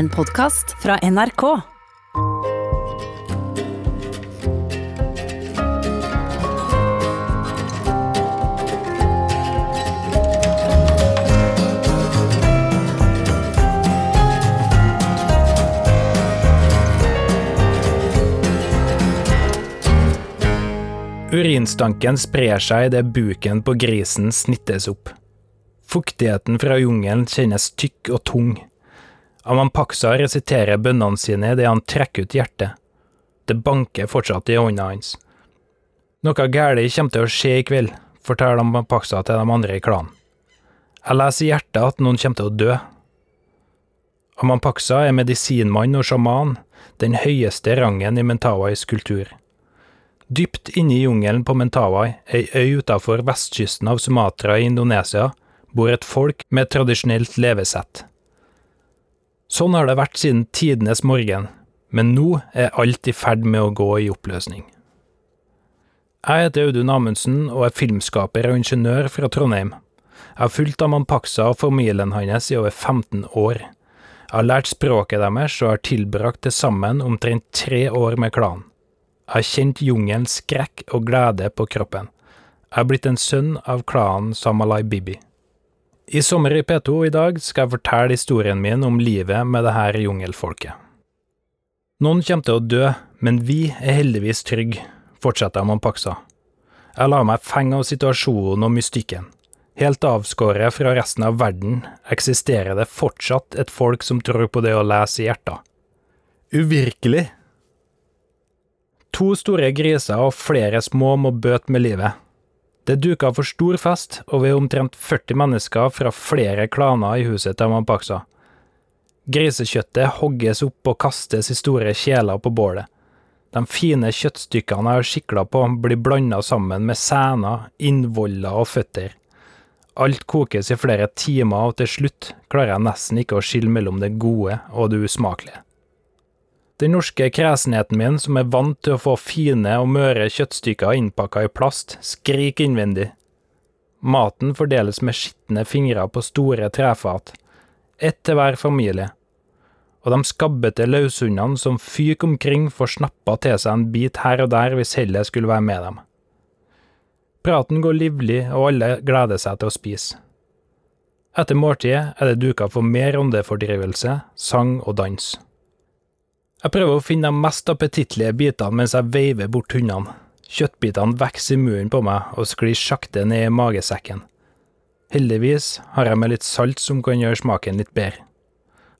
En podkast fra NRK. Urinstanken sprer seg idet buken på grisen snittes opp. Fuktigheten fra jungelen kjennes tykk og tung. Amampaksa resiterer bønnene sine idet han trekker ut hjertet. Det banker fortsatt i hånda hans. Noe galt kommer til å skje i kveld, forteller Amampaksa til de andre i klanen. Jeg leser i hjertet at noen kommer til å dø. Amampaksa er medisinmann og sjaman, den høyeste rangen i Mentawais kultur. Dypt inne i jungelen på Mentawai, ei øy utenfor vestkysten av Sumatra i Indonesia, bor et folk med tradisjonelt levesett. Sånn har det vært siden tidenes morgen, men nå er alt i ferd med å gå i oppløsning. Jeg heter Audun Amundsen og er filmskaper og ingeniør fra Trondheim. Jeg har fulgt Amampaksa og familien hans i over 15 år. Jeg har lært språket deres og har tilbrakt til sammen omtrent tre år med klanen. Jeg har kjent jungelens skrekk og glede på kroppen. Jeg har blitt en sønn av klanen Samalai Bibi. I Sommer i P2 i dag skal jeg fortelle historien min om livet med det her jungelfolket. Noen kommer til å dø, men vi er heldigvis trygge, fortsetter Mampaksa. Jeg lar meg fenge av situasjonen og mystikken. Helt avskåret fra resten av verden eksisterer det fortsatt et folk som tror på det å lese i hjertet. Uvirkelig! To store griser og flere små må bøte med livet. Det duka for stor fest, og vi er omtrent 40 mennesker fra flere klaner i huset til Mampaksa. Grisekjøttet hogges opp og kastes i store kjeler på bålet. De fine kjøttstykkene jeg har skikla på, blir blanda sammen med sener, innvoller og føtter. Alt kokes i flere timer, og til slutt klarer jeg nesten ikke å skille mellom det gode og det usmakelige. Den norske kresenheten min, som er vant til å få fine og møre kjøttstykker innpakka i plast, skriker innvendig. Maten fordeles med skitne fingre på store trefat, ett til hver familie, og de skabbete løshundene som fyker omkring, får snappa til seg en bit her og der hvis hellet skulle være med dem. Praten går livlig, og alle gleder seg til å spise. Etter måltidet er det duka for mer åndefordrivelse, sang og dans. Jeg prøver å finne de mest appetittlige bitene mens jeg veiver bort hundene. Kjøttbitene vokser i munnen på meg og sklir sakte ned i magesekken. Heldigvis har jeg med litt salt som kan gjøre smaken litt bedre.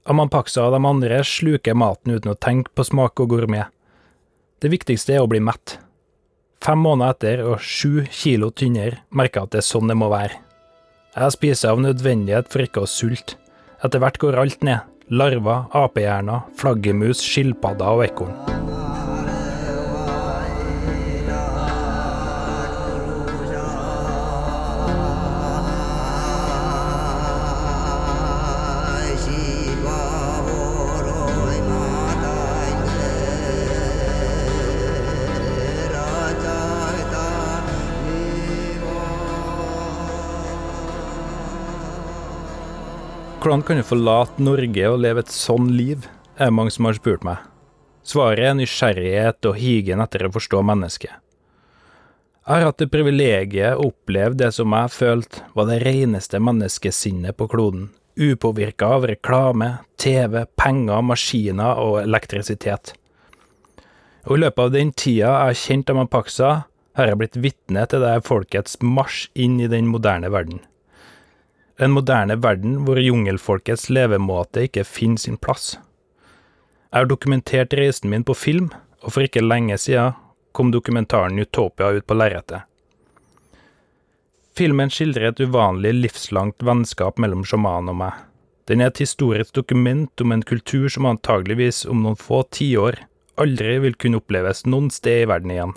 Amampaksa og de andre sluker maten uten å tenke på smak og gourmet. Det viktigste er å bli mett. Fem måneder etter og sju kilo tynnere merker jeg at det er sånn det må være. Jeg spiser av nødvendighet for ikke å sulte. Etter hvert går alt ned, larver, apehjerner, flaggermus, skilpadder og ekorn. Hvordan kan du forlate Norge og leve et sånn liv, er mange som har spurt meg. Svaret er nysgjerrighet og higen etter å forstå mennesket. Jeg har hatt det privilegiet å oppleve det som jeg følte var det reneste menneskesinnet på kloden, upåvirka av reklame, TV, penger, maskiner og elektrisitet. Og I løpet av den tida jeg har kjent Amapaksa, har jeg blitt vitne til det folkets marsj inn i den moderne verden. En moderne verden hvor jungelfolkets levemåte ikke finner sin plass. Jeg har dokumentert reisen min på film, og for ikke lenge siden kom dokumentaren Utopia ut på lerretet. Filmen skildrer et uvanlig livslangt vennskap mellom sjamanen og meg. Den er et historisk dokument om en kultur som antageligvis om noen få tiår aldri vil kunne oppleves noen sted i verden igjen.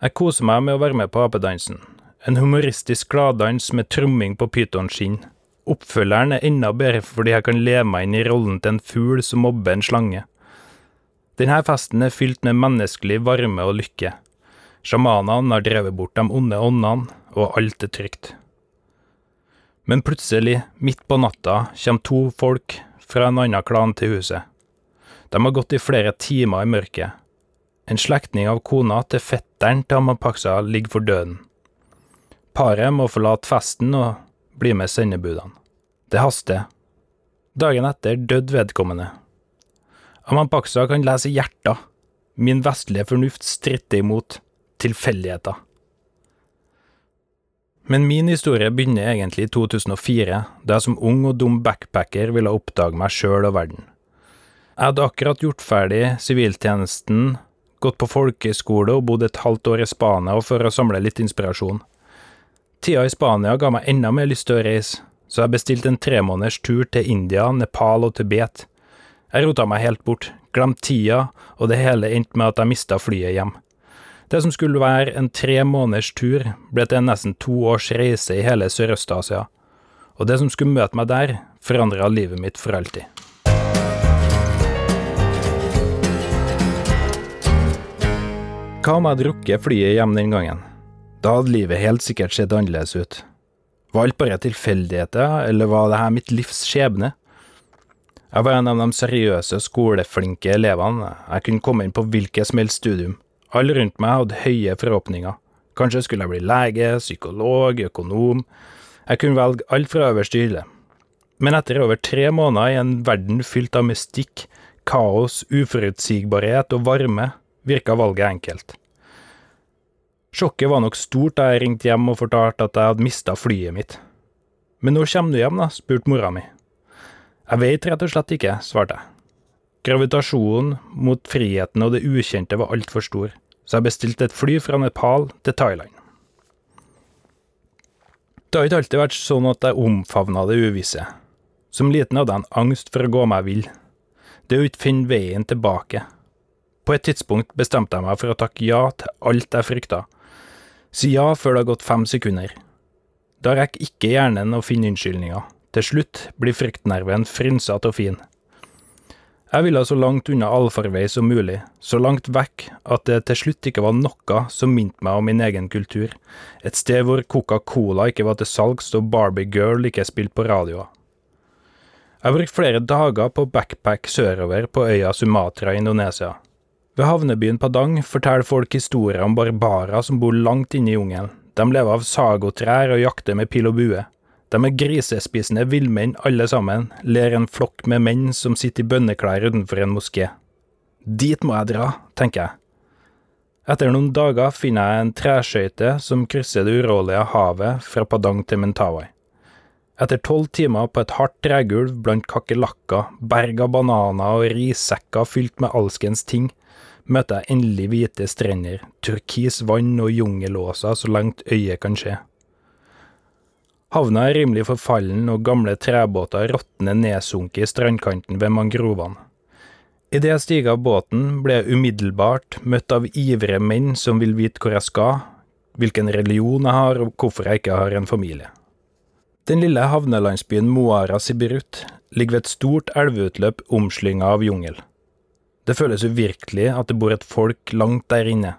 Jeg koser meg med å være med på apedansen, en humoristisk gladdans med tromming på pytonskinn. Oppfølgeren er enda bedre fordi jeg kan leve meg inn i rollen til en fugl som mobber en slange. Denne festen er fylt med menneskelig varme og lykke. Sjamanene har drevet bort de onde åndene, og alt er trygt. Men plutselig, midt på natta, kommer to folk, fra en annen klan til huset. De har gått i flere timer i mørket. En slektning av kona til fetteren til Amapaksa ligger for døden. Paret må forlate festen og bli med sendebudene. Det haster. Dagen etter døde vedkommende. Amampaksa kan lese hjerter. Min vestlige fornuft stritter imot tilfeldigheter. Men min historie begynner egentlig i 2004, da jeg som ung og dum backpacker ville oppdage meg sjøl og verden. Jeg hadde akkurat gjort ferdig siviltjenesten, gått på folkeskole og bodd et halvt år i Spania for å samle litt inspirasjon. Tida i Spania ga meg enda mer lyst til å reise, så jeg bestilte en tremåneders tur til India, Nepal og Tibet. Jeg rota meg helt bort, glemte tida, og det hele endte med at jeg mista flyet hjem. Det som skulle være en tre måneders tur, ble til en nesten to års reise i hele Sørøst-Asia, og det som skulle møte meg der, forandra livet mitt for alltid. Hva om jeg hadde rukket flyet hjem den gangen? Da hadde livet helt sikkert sett annerledes ut. Var alt bare tilfeldigheter, eller var dette mitt livs skjebne? Jeg var en av de seriøse, skoleflinke elevene, jeg kunne komme inn på hvilket som helst studium. Alle rundt meg hadde høye forhåpninger. Kanskje skulle jeg bli lege, psykolog, økonom. Jeg kunne velge alt fra øverste hylle. Men etter over tre måneder i en verden fylt av mystikk, kaos, uforutsigbarhet og varme, virka valget enkelt. Sjokket var nok stort da jeg ringte hjem og fortalte at jeg hadde mista flyet mitt. Men når kommer du hjem, da? spurte mora mi. Jeg vet rett og slett ikke, svarte jeg. Gravitasjonen mot friheten og det ukjente var altfor stor, så jeg bestilte et fly fra Nepal til Thailand. Det har ikke alltid vært sånn at jeg omfavna det uvisse. Som liten hadde jeg en angst for å gå meg vill. Det å ikke finne veien tilbake. På et tidspunkt bestemte jeg meg for å takke ja til alt jeg frykta. Si ja før det har gått fem sekunder. Da rekker ikke hjernen å finne unnskyldninger. Til slutt blir fryktnerven frynsete og fin. Jeg ville så langt unna allfarvei som mulig, så langt vekk at det til slutt ikke var noe som minte meg om min egen kultur, et sted hvor Coca-Cola ikke var til salgs og Barbie Girl ikke spilte på radioer. Jeg brukte flere dager på backpack sørover på øya Sumatra i Indonesia. Ved havnebyen Padang forteller folk historier om barbarer som bor langt inne i jungelen. De lever av sagotrær og jakter med pil og bue. De er grisespisende villmenn alle sammen, ler en flokk med menn som sitter i bønneklær utenfor en moské. Dit må jeg dra, tenker jeg. Etter noen dager finner jeg en treskøyte som krysser det urolige havet fra Padang til Mentawai. Etter tolv timer på et hardt tregulv blant kakerlakker, berg av bananer og rissekker fylt med alskens ting, møter jeg endelig hvite strender, turkis vann og jungelåser så langt øyet kan se. Havna er rimelig forfallen, og gamle trebåter råtner nedsunket i strandkanten ved mangrovene. Idet jeg stiger av båten, blir jeg umiddelbart møtt av ivrige menn som vil vite hvor jeg skal, hvilken religion jeg har, og hvorfor jeg ikke har en familie. Den lille havnelandsbyen Moara Sibirut ligger ved et stort elveutløp omslynga av jungel. Det føles uvirkelig at det bor et folk langt der inne.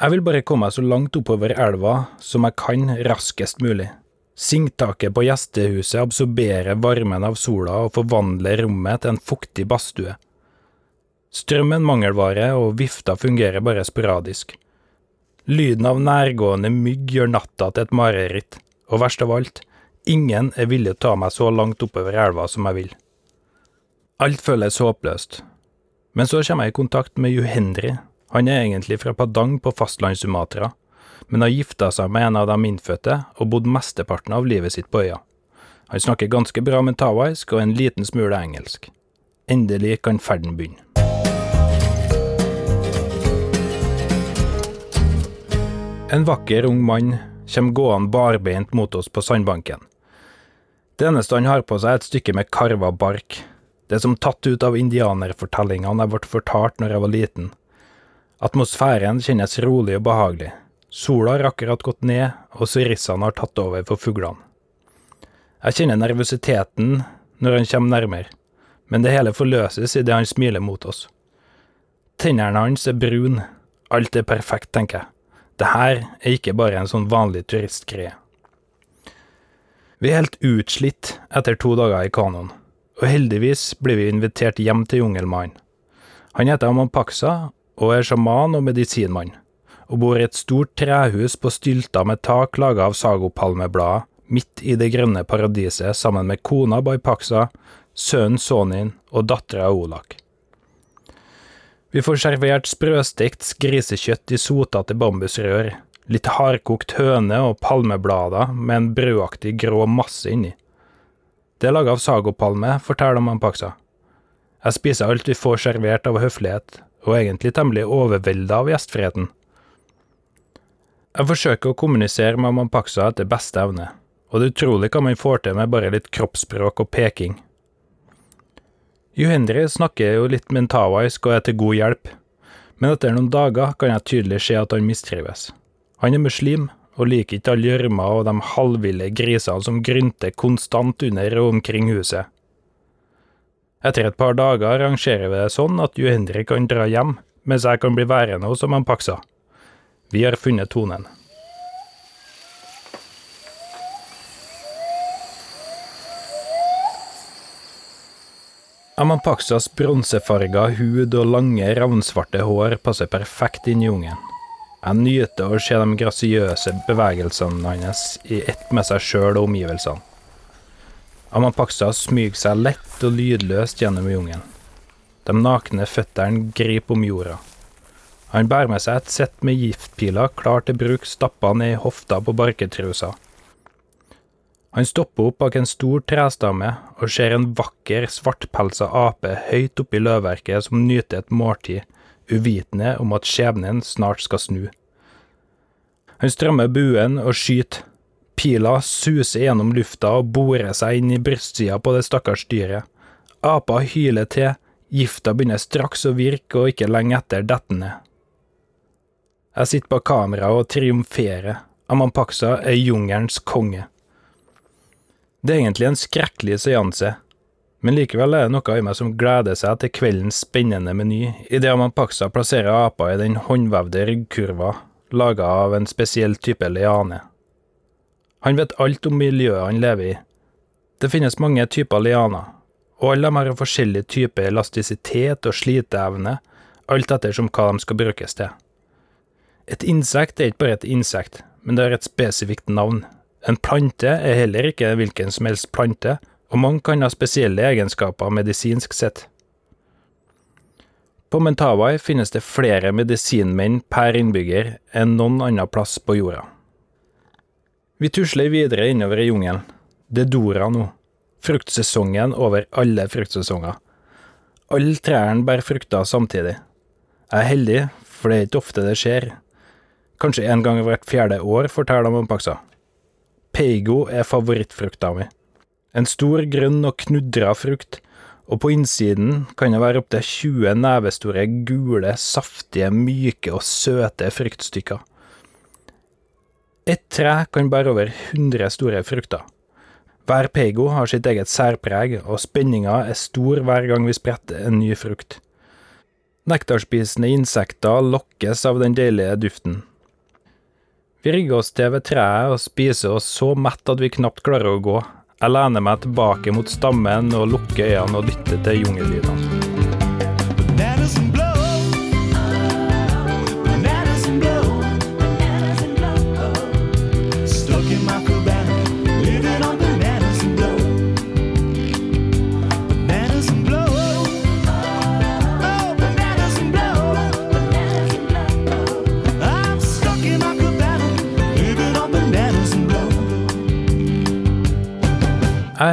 Jeg vil bare komme meg så langt oppover elva som jeg kan raskest mulig. Sinktaket på gjestehuset absorberer varmen av sola og forvandler rommet til en fuktig badstue. Strømmen mangelvare, og vifta fungerer bare sporadisk. Lyden av nærgående mygg gjør natta til et mareritt, og verst av alt, ingen er villig til å ta meg så langt oppover elva som jeg vil. Alt føles håpløst. Men så kommer jeg i kontakt med Juhendri, han er egentlig fra Padang på fastlands-Sumatra, men har gifta seg med en av de innfødte og bodd mesteparten av livet sitt på øya. Han snakker ganske bra mentawaisk og en liten smule engelsk. Endelig kan ferden begynne. En vakker ung mann kommer gående barbeint mot oss på sandbanken. Det eneste han har på seg, er et stykke med karva bark. Det som tatt ut av indianerfortellingene jeg ble fortalt når jeg var liten. Atmosfæren kjennes rolig og behagelig. Sola har akkurat gått ned, og syrissene har tatt over for fuglene. Jeg kjenner nervøsiteten når han kommer nærmere, men det hele forløses idet han smiler mot oss. Tennene hans er brune, alt er perfekt, tenker jeg. Det her er ikke bare en sånn vanlig turistgreie. Vi er helt utslitt etter to dager i kanoen, og heldigvis blir vi invitert hjem til jungelmannen. Han heter Amampaksa og er sjaman og medisinmann, og bor i et stort trehus på stylter med tak laga av sagopalmeblader midt i det grønne paradiset sammen med kona Baipaksa, sønnen Sonin og dattera Olak. Vi får servert sprøstekt grisekjøtt i sotete bambusrør, litt hardkokt høne og palmeblader med en brødaktig grå masse inni. Det er laga av sagopalme, forteller Mampaksa. Jeg spiser alt vi får servert av høflighet, og er egentlig temmelig overvelda av gjestfriheten. Jeg forsøker å kommunisere med Mampaksa etter beste evne, og det er utrolig hva man får til med bare litt kroppsspråk og peking. Juhendri snakker jo litt mentawaisk og er til god hjelp, men etter noen dager kan jeg tydelig se at han mistrives. Han er muslim, og liker ikke all gjørma og de halvville grisene som grynter konstant under og omkring huset. Etter et par dager arrangerer vi det sånn at Johendrik kan dra hjem, mens jeg kan bli værende hos Paksa. Vi har funnet tonen. Amampaksas bronsefarga hud og lange, ravnsvarte hår passer perfekt inn i jungelen. Jeg nyter å se de grasiøse bevegelsene hans i ett med seg sjøl og omgivelsene. Amapaksa smyger seg lett og lydløst gjennom jungelen. De nakne føttene griper om jorda. Han bærer med seg et sett med giftpiler klar til bruk stappa ned i hofta på barketrusa. Han stopper opp bak en stor trestamme og ser en vakker, svartpelsa ape høyt oppi løvverket som nyter et måltid, uvitende om at skjebnen snart skal snu. Han strømmer buen og skyter. Pila suser gjennom lufta og borer seg inn i brystsida på det stakkars dyret. Apa hyler til, gifta begynner straks å virke og ikke lenge etter detter ned. Jeg sitter bak kameraet og triumferer. Amampaksa er jungelens konge. Det er egentlig en skrekkelig seanse, men likevel er det noe i meg som gleder seg til kveldens spennende meny, idet Paksa plasserer apa i den håndvevde ryggkurva laga av en spesiell type liane. Han vet alt om miljøet han lever i. Det finnes mange typer lianer, og alle de har forskjellig type elastisitet og sliteevne, alt ettersom hva de skal brukes til. Et insekt er ikke bare et insekt, men det har et spesifikt navn, en plante er heller ikke hvilken som helst plante, og mange kan ha spesielle egenskaper medisinsk sett. På Mentawai finnes det flere medisinmenn per innbygger enn noen annen plass på jorda. Vi tusler videre innover i jungelen. Det er Dora nå. Fruktsesongen over alle fruktsesonger. Alle trærne bærer frukter samtidig. Jeg er heldig, for det er ikke ofte det skjer. Kanskje en gang hvert fjerde år, forteller Mampaksa. Peigo er favorittfrukta mi. En stor, grønn og knudra frukt, og på innsiden kan det være opptil 20 nevestore, gule, saftige, myke og søte fruktstykker. Et tre kan bære over 100 store frukter. Hver peigo har sitt eget særpreg, og spenninga er stor hver gang vi spretter en ny frukt. Nektarspisende insekter lokkes av den deilige duften. Vi rigger oss til ved treet og spiser oss så mett at vi knapt klarer å gå. Jeg lener meg tilbake mot stammen og lukker øynene og lytter til jungellydene.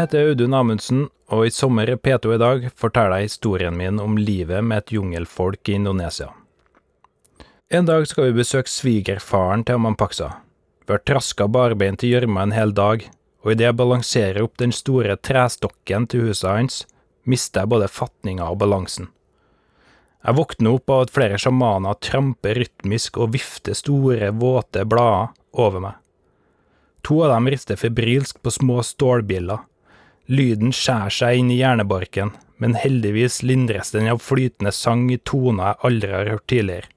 Heter Audun Amundsen, og i sommer P2 i dag forteller jeg historien min om livet med et jungelfolk i Indonesia. En dag skal vi besøke svigerfaren til Mampaksa. Vi har traska barbeint i gjørma en hel dag, og idet jeg balanserer opp den store trestokken til huset hans, mister jeg både fatninga og balansen. Jeg våkner opp av at flere sjamaner tramper rytmisk og vifter store, våte blader over meg. To av dem rister febrilsk på små stålbiller, Lyden skjærer seg inn i hjernebarken, men heldigvis lindres den av flytende sang i toner jeg aldri har hørt tidligere.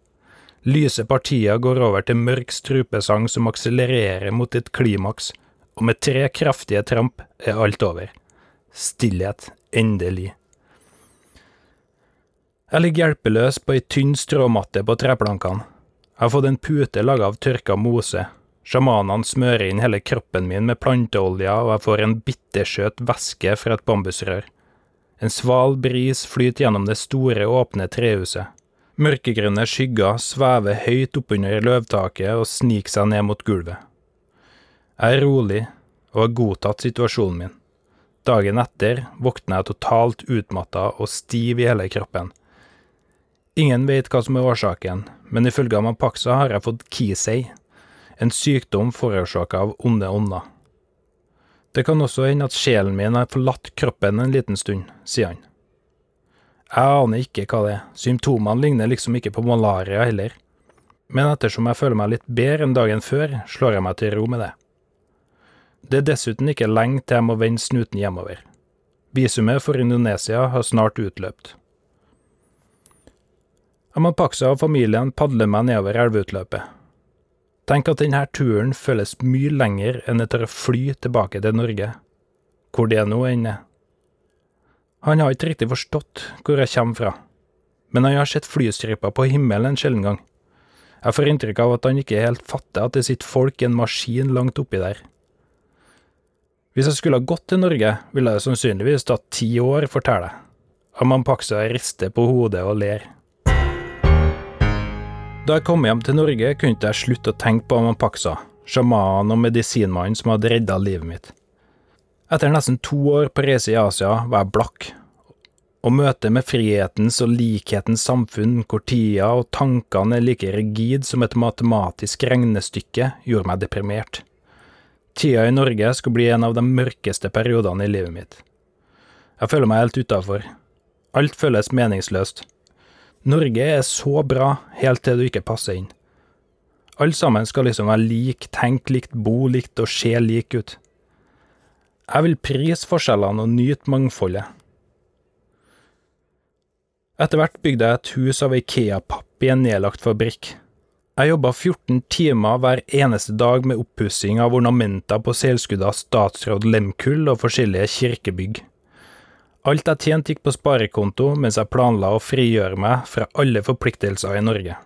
Lyse partier går over til mørk strupesang som akselererer mot et klimaks, og med tre kraftige tramp er alt over. Stillhet Endelig. Jeg ligger hjelpeløs på ei tynn stråmatte på treplankene. Jeg har fått en pute laga av tørka mose. Sjamanene smører inn hele kroppen min med planteolje, og jeg får en bittersøt væske fra et bambusrør. En sval bris flyter gjennom det store, åpne trehuset. Mørkegrønne skygger svever høyt oppunder løvtaket og sniker seg ned mot gulvet. Jeg er rolig og har godtatt situasjonen min. Dagen etter våkner jeg totalt utmatta og stiv i hele kroppen. Ingen vet hva som er årsaken, men ifølge Amapaksa har jeg fått kisei, en sykdom forårsaka av onde ånder. Det kan også hende at sjelen min har forlatt kroppen en liten stund, sier han. Jeg aner ikke hva det er, symptomene ligner liksom ikke på malaria heller, men ettersom jeg føler meg litt bedre enn dagen før, slår jeg meg til ro med det. Det er dessuten ikke lenge til jeg må vende snuten hjemover. Visumet for Indonesia har snart utløpt. Amapaksa og familien padler meg nedover elveutløpet. Tenk at denne turen føles mye lenger enn etter å fly tilbake til Norge, hvor det nå enn er. Han har ikke riktig forstått hvor jeg kommer fra, men han har sett flystriper på himmelen en sjelden gang. Jeg får inntrykk av at han ikke helt fatter at det sitter folk i en maskin langt oppi der. Hvis jeg skulle ha gått til Norge, ville det sannsynligvis tatt ti år, forteller jeg. Amampaksa rister på hodet og ler. Da jeg kom hjem til Norge, kunne jeg slutte å tenke på Amampaksa, sjamanen og medisinmannen som hadde redda livet mitt. Etter nesten to år på reise i Asia var jeg blakk, og møtet med frihetens og likhetens samfunn, hvor tida og tankene er like rigid som et matematisk regnestykke, gjorde meg deprimert. Tida i Norge skulle bli en av de mørkeste periodene i livet mitt. Jeg føler meg helt utafor. Alt føles meningsløst. Norge er så bra helt til du ikke passer inn. Alle sammen skal liksom være lik, tenke likt, bo likt og se lik ut. Jeg vil prise forskjellene og nyte mangfoldet. Etter hvert bygde jeg et hus av Ikea-papp i en nedlagt fabrikk. Jeg jobba 14 timer hver eneste dag med oppussing av ornamenter på seilskudda Statsråd Lemkull og forskjellige kirkebygg. Alt jeg tjente gikk på sparekonto mens jeg planla å frigjøre meg fra alle forpliktelser i Norge.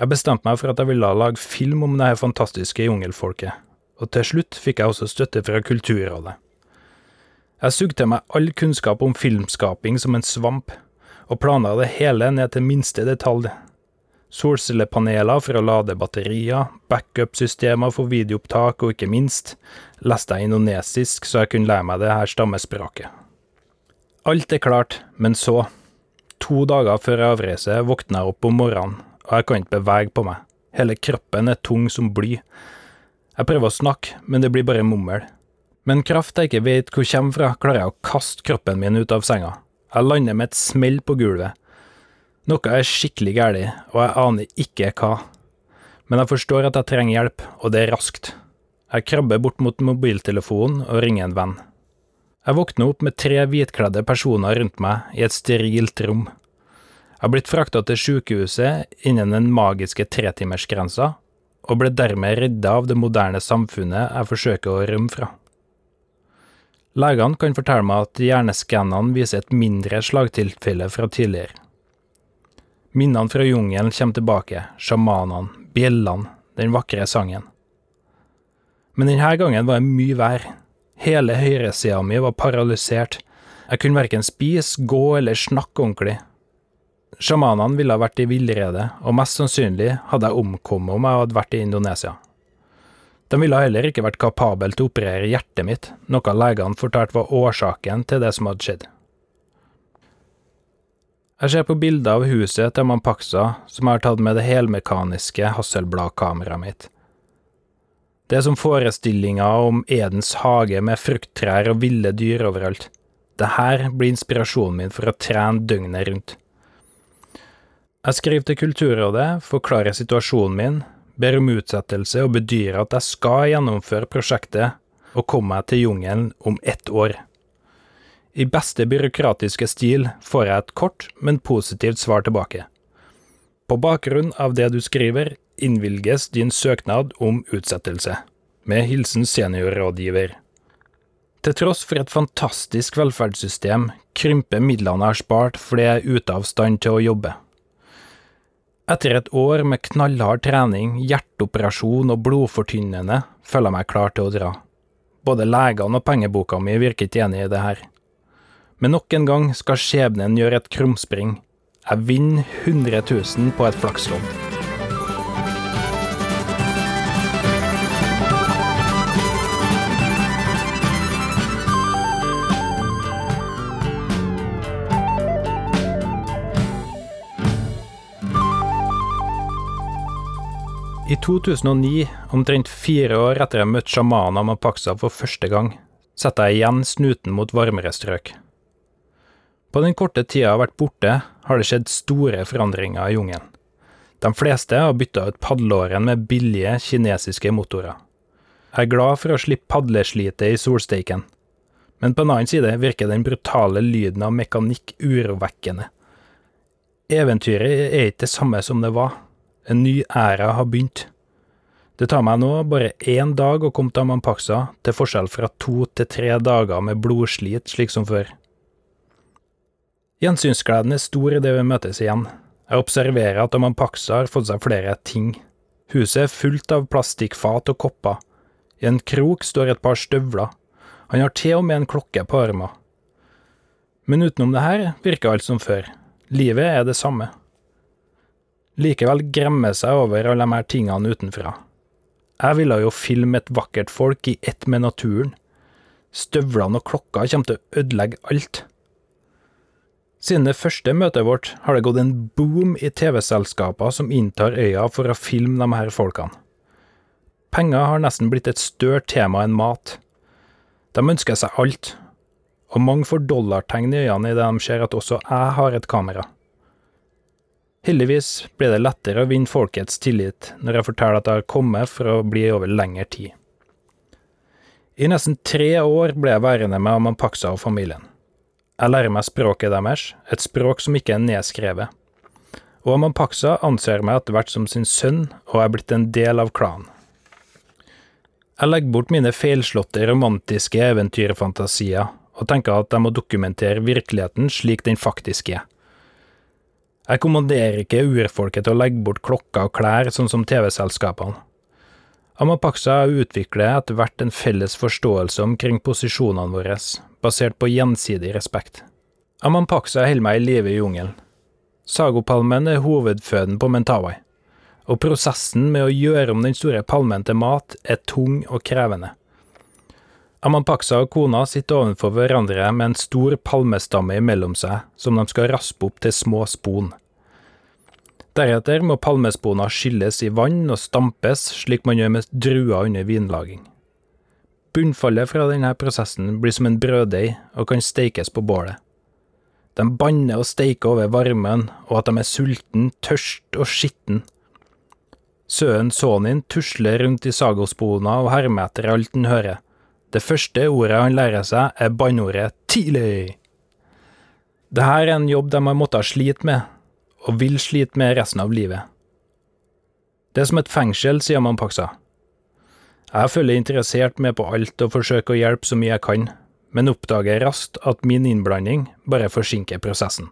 Jeg bestemte meg for at jeg ville lage film om det her fantastiske jungelfolket, og til slutt fikk jeg også støtte fra Kulturrådet. Jeg sugde til meg all kunnskap om filmskaping som en svamp, og planla det hele ned til minste detalj. Solcellepaneler for å lade batterier, backup-systemer for videoopptak, og ikke minst leste jeg indonesisk så jeg kunne lære meg det her stammespråket. Alt er klart, men så, to dager før avreise, våkner jeg opp om morgenen, og jeg kan ikke bevege på meg. Hele kroppen er tung som bly. Jeg prøver å snakke, men det blir bare mummel. Med en kraft jeg ikke vet hvor kommer fra, klarer jeg å kaste kroppen min ut av senga. Jeg lander med et smell på gulvet. Noe er skikkelig galt, og jeg aner ikke hva. Men jeg forstår at jeg trenger hjelp, og det er raskt. Jeg krabber bort mot mobiltelefonen og ringer en venn. Jeg våkner opp med tre hvitkledde personer rundt meg i et sterilt rom. Jeg har blitt frakta til sykehuset innen den magiske tretimersgrensa, og ble dermed redda av det moderne samfunnet jeg forsøker å rømme fra. Legene kan fortelle meg at hjerneskannene viser et mindre slagtilfelle fra tidligere. Minnene fra jungelen kommer tilbake, sjamanene, bjellene, den vakre sangen. Men denne gangen var det mye vær. Hele høyresida mi var paralysert. Jeg kunne verken spise, gå eller snakke ordentlig. Sjamanene ville ha vært i villrede, og mest sannsynlig hadde jeg omkommet om jeg hadde vært i Indonesia. De ville heller ikke vært kapabel til å operere hjertet mitt, noe legene fortalte var årsaken til det som hadde skjedd. Jeg ser på bilder av huset til Mampaksa, som har tatt med det helmekaniske Hasselblad-kameraet mitt. Det er som forestillinga om Edens hage med frukttrær og ville dyr overalt. Det her blir inspirasjonen min for å trene døgnet rundt. Jeg skriver til Kulturrådet, forklarer situasjonen min, ber om utsettelse og bedyrer at jeg skal gjennomføre prosjektet og komme meg til jungelen om ett år. I beste byråkratiske stil får jeg et kort, men positivt svar tilbake. På bakgrunn av det du skriver, innvilges din søknad om utsettelse. Med hilsen seniorrådgiver. Til tross for et fantastisk velferdssystem, krymper midlene jeg har spart fordi jeg er ute av stand til å jobbe. Etter et år med knallhard trening, hjerteoperasjon og blodfortynnende, føler jeg meg klar til å dra. Både legene og pengeboka mi virker ikke enig i det her. Men nok en gang skal skjebnen gjøre et krumspring. Jeg vinner 100 000 på et flakslodd. I 2009, omtrent fire år etter jeg møtte sjamanen paksa for første gang, setter jeg igjen snuten mot varmere strøk. På den korte tida jeg har vært borte, har det skjedd store forandringer i jungelen. De fleste har bytta ut padleåren med billige kinesiske motorer. Jeg er glad for å slippe padleslitet i solsteiken, men på en annen side virker den brutale lyden av mekanikk urovekkende. Eventyret er ikke det samme som det var. En ny æra har begynt. Det tar meg nå bare én dag å komme til Amampaksa, til forskjell fra to til tre dager med blodslit slik som før. Gjensynsgleden er stor idet vi møtes igjen. Jeg observerer at Amampaksa har fått seg flere ting. Huset er fullt av plastikkfat og kopper. I en krok står et par støvler. Han har til og med en klokke på armen. Men utenom det her virker alt som før. Livet er det samme likevel gremme seg over alle de her tingene utenfra. Jeg ville jo filme et vakkert folk i ett med naturen. Støvlene og klokka kommer til å ødelegge alt. Siden det første møtet vårt har det gått en boom i TV-selskaper som inntar øya for å filme de her folkene. Penger har nesten blitt et større tema enn mat. De ønsker seg alt, og mange får dollartegn i øynene idet de ser at også jeg har et kamera. Heldigvis ble det lettere å vinne folkets tillit når jeg forteller at jeg har kommet for å bli over lengre tid. I nesten tre år ble jeg værende med Amampaksa og familien. Jeg lærer meg språket deres, et språk som ikke er nedskrevet. Og Amampaksa anser meg etter hvert som sin sønn, og er blitt en del av klanen. Jeg legger bort mine feilslåtte romantiske eventyrfantasier, og tenker at jeg må dokumentere virkeligheten slik den faktisk er. Jeg kommanderer ikke urfolket til å legge bort klokker og klær, sånn som TV-selskapene. Amapaksa utvikler etter hvert en felles forståelse omkring posisjonene våre, basert på gjensidig respekt. Amampaksa holder meg i live i jungelen. Sagopalmen er hovedføden på Mentawai, og prosessen med å gjøre om den store palmen til mat er tung og krevende. Amampaksa og kona sitter ovenfor hverandre med en stor palmestamme imellom seg, som de skal raspe opp til små spon. Deretter må palmespona skylles i vann og stampes, slik man gjør med druer under vinlaging. Bunnfallet fra denne prosessen blir som en brøddeig og kan steikes på bålet. De banner og steiker over varmen, og at de er sulten, tørst og skitten. Sønnen Sonin tusler rundt i sagospona og hermer etter alt han hører det første ordet han lærer seg, er banneordet tidlig. Dette er en jobb de har måttet slite med, og vil slite med resten av livet. Det er som et fengsel, sier Mampaksa. Jeg følger interessert med på alt og forsøker å hjelpe så mye jeg kan, men oppdager raskt at min innblanding bare forsinker prosessen.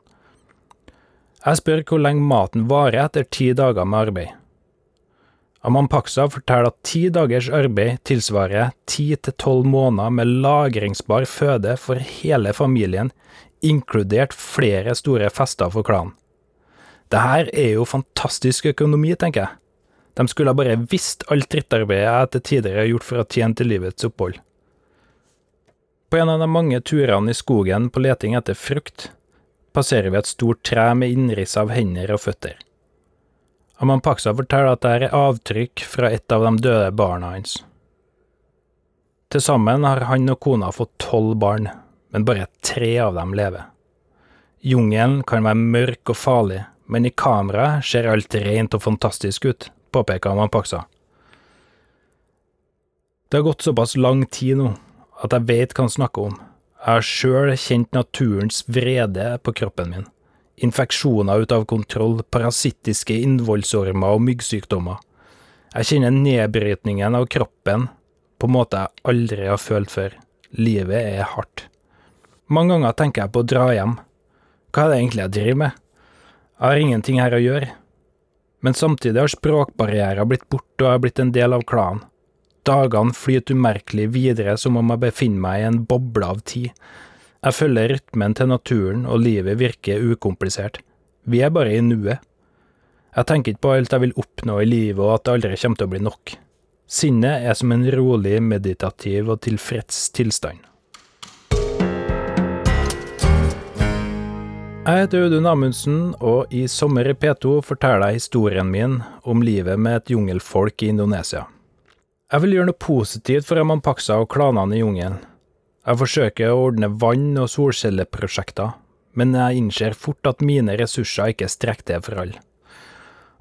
Jeg spør hvor lenge maten varer etter ti dager med arbeid. Amampaksa forteller at ti dagers arbeid tilsvarer ti til tolv måneder med lagringsbar føde for hele familien, inkludert flere store fester for klanen. Det her er jo fantastisk økonomi, tenker jeg. De skulle bare visst alt drittarbeidet jeg til tider har gjort for å tjene til livets opphold. På en av de mange turene i skogen på leting etter frukt, passerer vi et stort tre med innriss av hender og føtter. Amampaksa forteller at det er avtrykk fra et av de døde barna hans. Til sammen har han og kona fått tolv barn, men bare tre av dem lever. Jungelen kan være mørk og farlig, men i kameraet ser alt rent og fantastisk ut, påpeker Mampaksa. Det har gått såpass lang tid nå at jeg vet hva han snakker om. Jeg har sjøl kjent naturens vrede på kroppen min infeksjoner ut av kontroll, parasittiske innvollsormer og myggsykdommer. Jeg kjenner nedbrytningen av kroppen på en måte jeg aldri har følt før. Livet er hardt. Mange ganger tenker jeg på å dra hjem. Hva er det egentlig jeg driver med? Jeg har ingenting her å gjøre. Men samtidig har språkbarrierer blitt borte og jeg har blitt en del av klanen. Dagene flyter umerkelig videre som om jeg befinner meg i en boble av tid. Jeg følger rytmen til naturen, og livet virker ukomplisert. Vi er bare i nuet. Jeg tenker ikke på alt jeg vil oppnå i livet og at det aldri kommer til å bli nok. Sinnet er som en rolig, meditativ og tilfreds tilstand. Jeg heter Audun Amundsen, og i Sommer i P2 forteller jeg historien min om livet med et jungelfolk i Indonesia. Jeg vil gjøre noe positivt for Amampaksa og klanene i jungelen. Jeg forsøker å ordne vann- og solcelleprosjekter, men jeg innser fort at mine ressurser ikke strekker til for alle.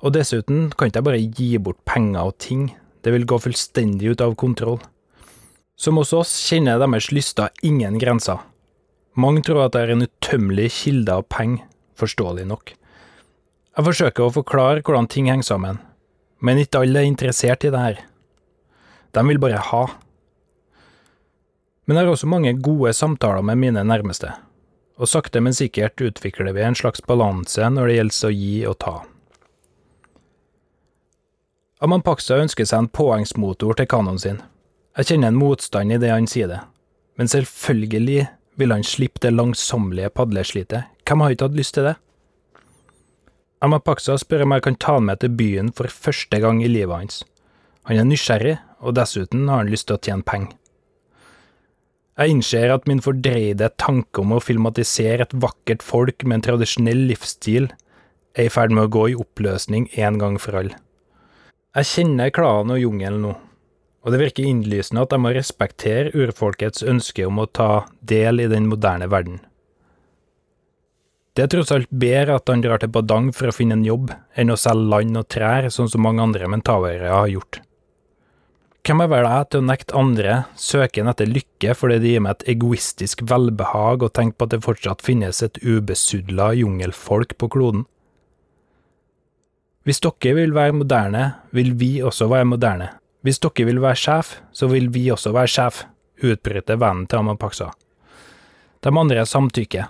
Og dessuten kan ikke jeg bare gi bort penger og ting, det vil gå fullstendig ut av kontroll. Som hos oss kjenner deres lyster ingen grenser. Mange tror at jeg er en utømmelig kilde av penger, forståelig nok. Jeg forsøker å forklare hvordan ting henger sammen, men ikke alle er interessert i det her. De vil bare ha. Men jeg har også mange gode samtaler med mine nærmeste, og sakte, men sikkert utvikler vi en slags balanse når det gjelder å gi og ta. Amampaksa ønsker seg en påhengsmotor til kanoen sin. Jeg kjenner en motstand i det han sier det, men selvfølgelig vil han slippe det langsommelige padleslitet, hvem har ikke hatt lyst til det? Amapaksa spør om jeg kan ta han med til byen for første gang i livet hans. Han er nysgjerrig, og dessuten har han lyst til å tjene penger. Jeg innser at min fordreide tanke om å filmatisere et vakkert folk med en tradisjonell livsstil er i ferd med å gå i oppløsning en gang for alle. Jeg kjenner klanen og jungelen nå, og det virker innlysende at de må respektere urfolkets ønske om å ta del i den moderne verden. Det er tross alt bedre at han drar til Badang for å finne en jobb, enn å selge land og trær, sånn som mange andre mentavere har gjort. Hvem er vel jeg til å nekte andre søken etter lykke fordi det gir meg et egoistisk velbehag å tenke på at det fortsatt finnes et ubesudla jungelfolk på kloden? Hvis dere vil være moderne, vil vi også være moderne. Hvis dere vil være sjef, så vil vi også være sjef, utbryter vennen til Amapaksa. De andre samtykker.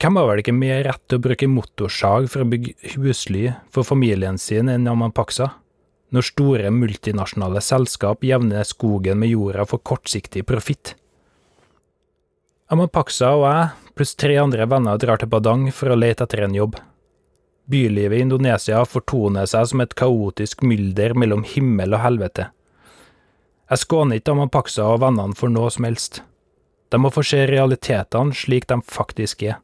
Hvem har vel ikke mer rett til å bruke motorsag for å bygge husly for familien sin enn Amapaksa? når store multinasjonale selskap jevner skogen med jorda for kortsiktig profitt. Amapaksa og jeg, pluss tre andre venner, drar til Badang for å lete etter en jobb. Bylivet i Indonesia fortoner seg som et kaotisk mylder mellom himmel og helvete. Jeg skåner ikke Amapaksa og vennene for noe som helst. De må få se realitetene slik de faktisk er.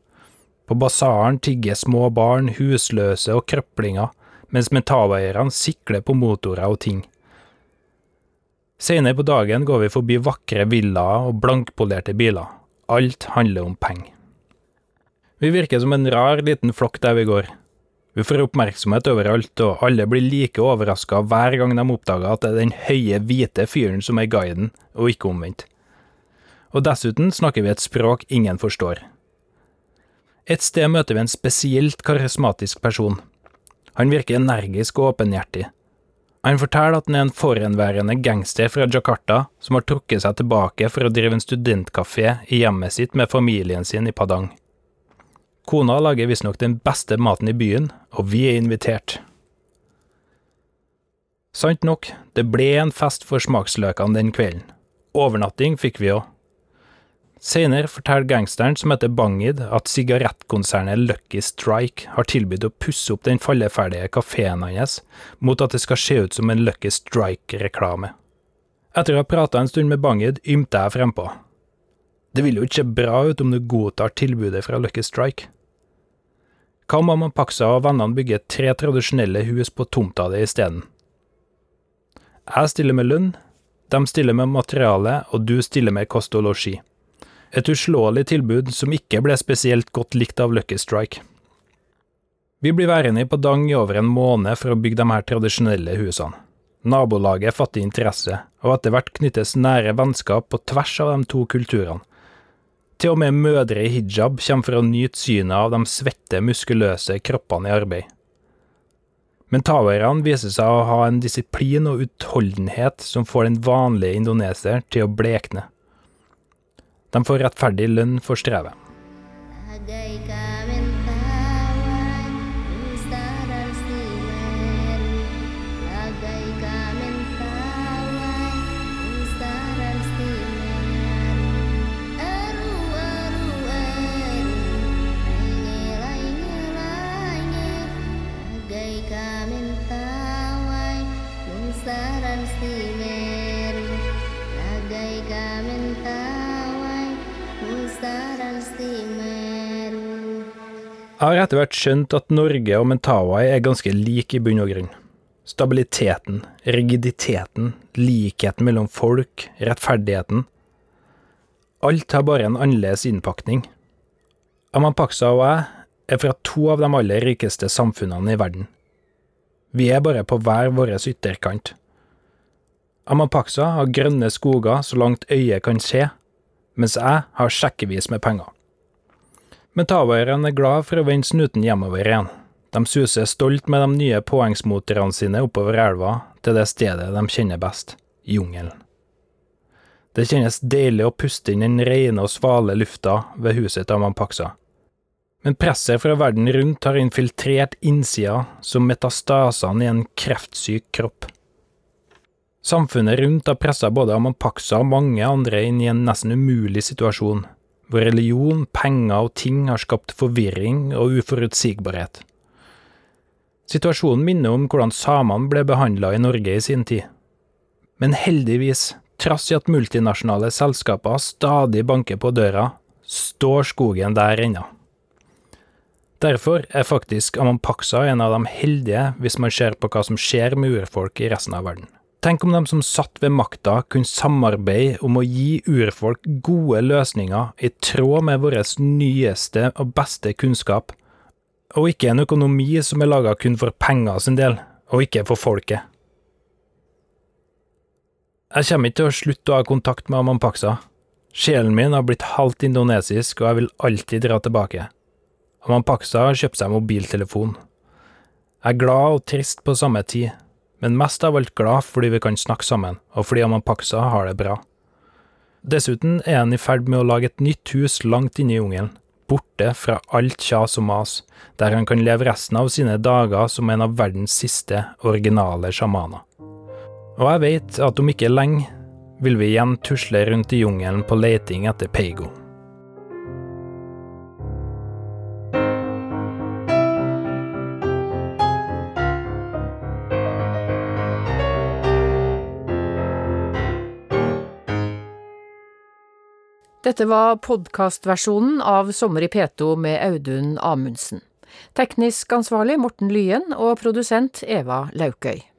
På basaren tigger små barn, husløse og krøplinger, mens metaveierne sikler på motorer og ting. Senere på dagen går vi forbi vakre villaer og blankpolerte biler. Alt handler om penger. Vi virker som en rar liten flokk der vi går. Vi får oppmerksomhet overalt, og alle blir like overraska hver gang de oppdager at det er den høye, hvite fyren som er guiden, og ikke omvendt. Og dessuten snakker vi et språk ingen forstår. Et sted møter vi en spesielt karismatisk person. Han virker energisk og åpenhjertig. Han forteller at han er en forhenværende gangster fra Jakarta som har trukket seg tilbake for å drive en studentkafé i hjemmet sitt med familien sin i Padang. Kona lager visstnok den beste maten i byen, og vi er invitert. Sant nok, det ble en fest for smaksløkene den kvelden. Overnatting fikk vi òg. Senere forteller gangsteren som heter Bangid at sigarettkonsernet Lucky Strike har tilbudt å pusse opp den falleferdige kafeen hans mot at det skal se ut som en Lucky Strike-reklame. Etter å ha prata en stund med Bangid, ymte jeg frempå. Det vil jo ikke se bra ut om du godtar tilbudet fra Lucky Strike. Hva om Paksa og vennene bygger tre tradisjonelle hus på tomta di isteden? Jeg stiller med lønn, de stiller med materiale, og du stiller med kost og losji. Et uslåelig tilbud som ikke ble spesielt godt likt av Lucky Strike. Vi blir værende på Dang i over en måned for å bygge de her tradisjonelle husene. Nabolaget fatter interesse, og etter hvert knyttes nære vennskap på tvers av de to kulturene. Til og med mødre i hijab kommer for å nyte synet av de svette, muskuløse kroppene i arbeid. Men tawaierne viser seg å ha en disiplin og utholdenhet som får den vanlige indoneser til å blekne. De får rettferdig lønn for strevet. Har etter hvert skjønt at Norge og Mentawai er ganske like i bunn og grunn. Stabiliteten, rigiditeten, likheten mellom folk, rettferdigheten. Alt har bare en annerledes innpakning. Amampaksa og jeg er fra to av de aller rikeste samfunnene i verden. Vi er bare på hver vår ytterkant. Amapaksa har grønne skoger så langt øyet kan se, mens jeg har sjekkevis med penger. Metawaierne er glad for å vende snuten hjemover igjen. De suser stolt med de nye påhengsmotorene sine oppover elva til det stedet de kjenner best, jungelen. Det kjennes deilig å puste inn den rene og svale lufta ved huset til Mampaksa. Men presset fra verden rundt har infiltrert innsida som metastasene i en kreftsyk kropp. Samfunnet rundt har pressa både Amampaksa og mange andre inn i en nesten umulig situasjon, hvor religion, penger og ting har skapt forvirring og uforutsigbarhet. Situasjonen minner om hvordan samene ble behandla i Norge i sin tid. Men heldigvis, trass i at multinasjonale selskaper stadig banker på døra, står skogen der ennå. Derfor er faktisk Amampaksa en av de heldige hvis man ser på hva som skjer med urfolk i resten av verden. Tenk om de som satt ved makta kunne samarbeide om å gi urfolk gode løsninger i tråd med vår nyeste og beste kunnskap, og ikke en økonomi som er laga kun for penger sin del, og ikke for folket. Jeg kommer ikke til å slutte å ha kontakt med Amampaksa. Sjelen min har blitt halvt indonesisk, og jeg vil alltid dra tilbake. Amampaksa har kjøpt seg mobiltelefon. Jeg er glad og trist på samme tid men mest av alt glad fordi vi kan snakke sammen, og fordi Amampaksa har det bra. Dessuten er han i ferd med å lage et nytt hus langt inne i jungelen, borte fra alt kjas og mas, der han kan leve resten av sine dager som en av verdens siste originale sjamaner. Og jeg vet at om ikke lenge vil vi igjen tusle rundt i jungelen på leiting etter Peigo. Dette var podkastversjonen av Sommer i P2 med Audun Amundsen. Teknisk ansvarlig Morten Lyen og produsent Eva Laukøy.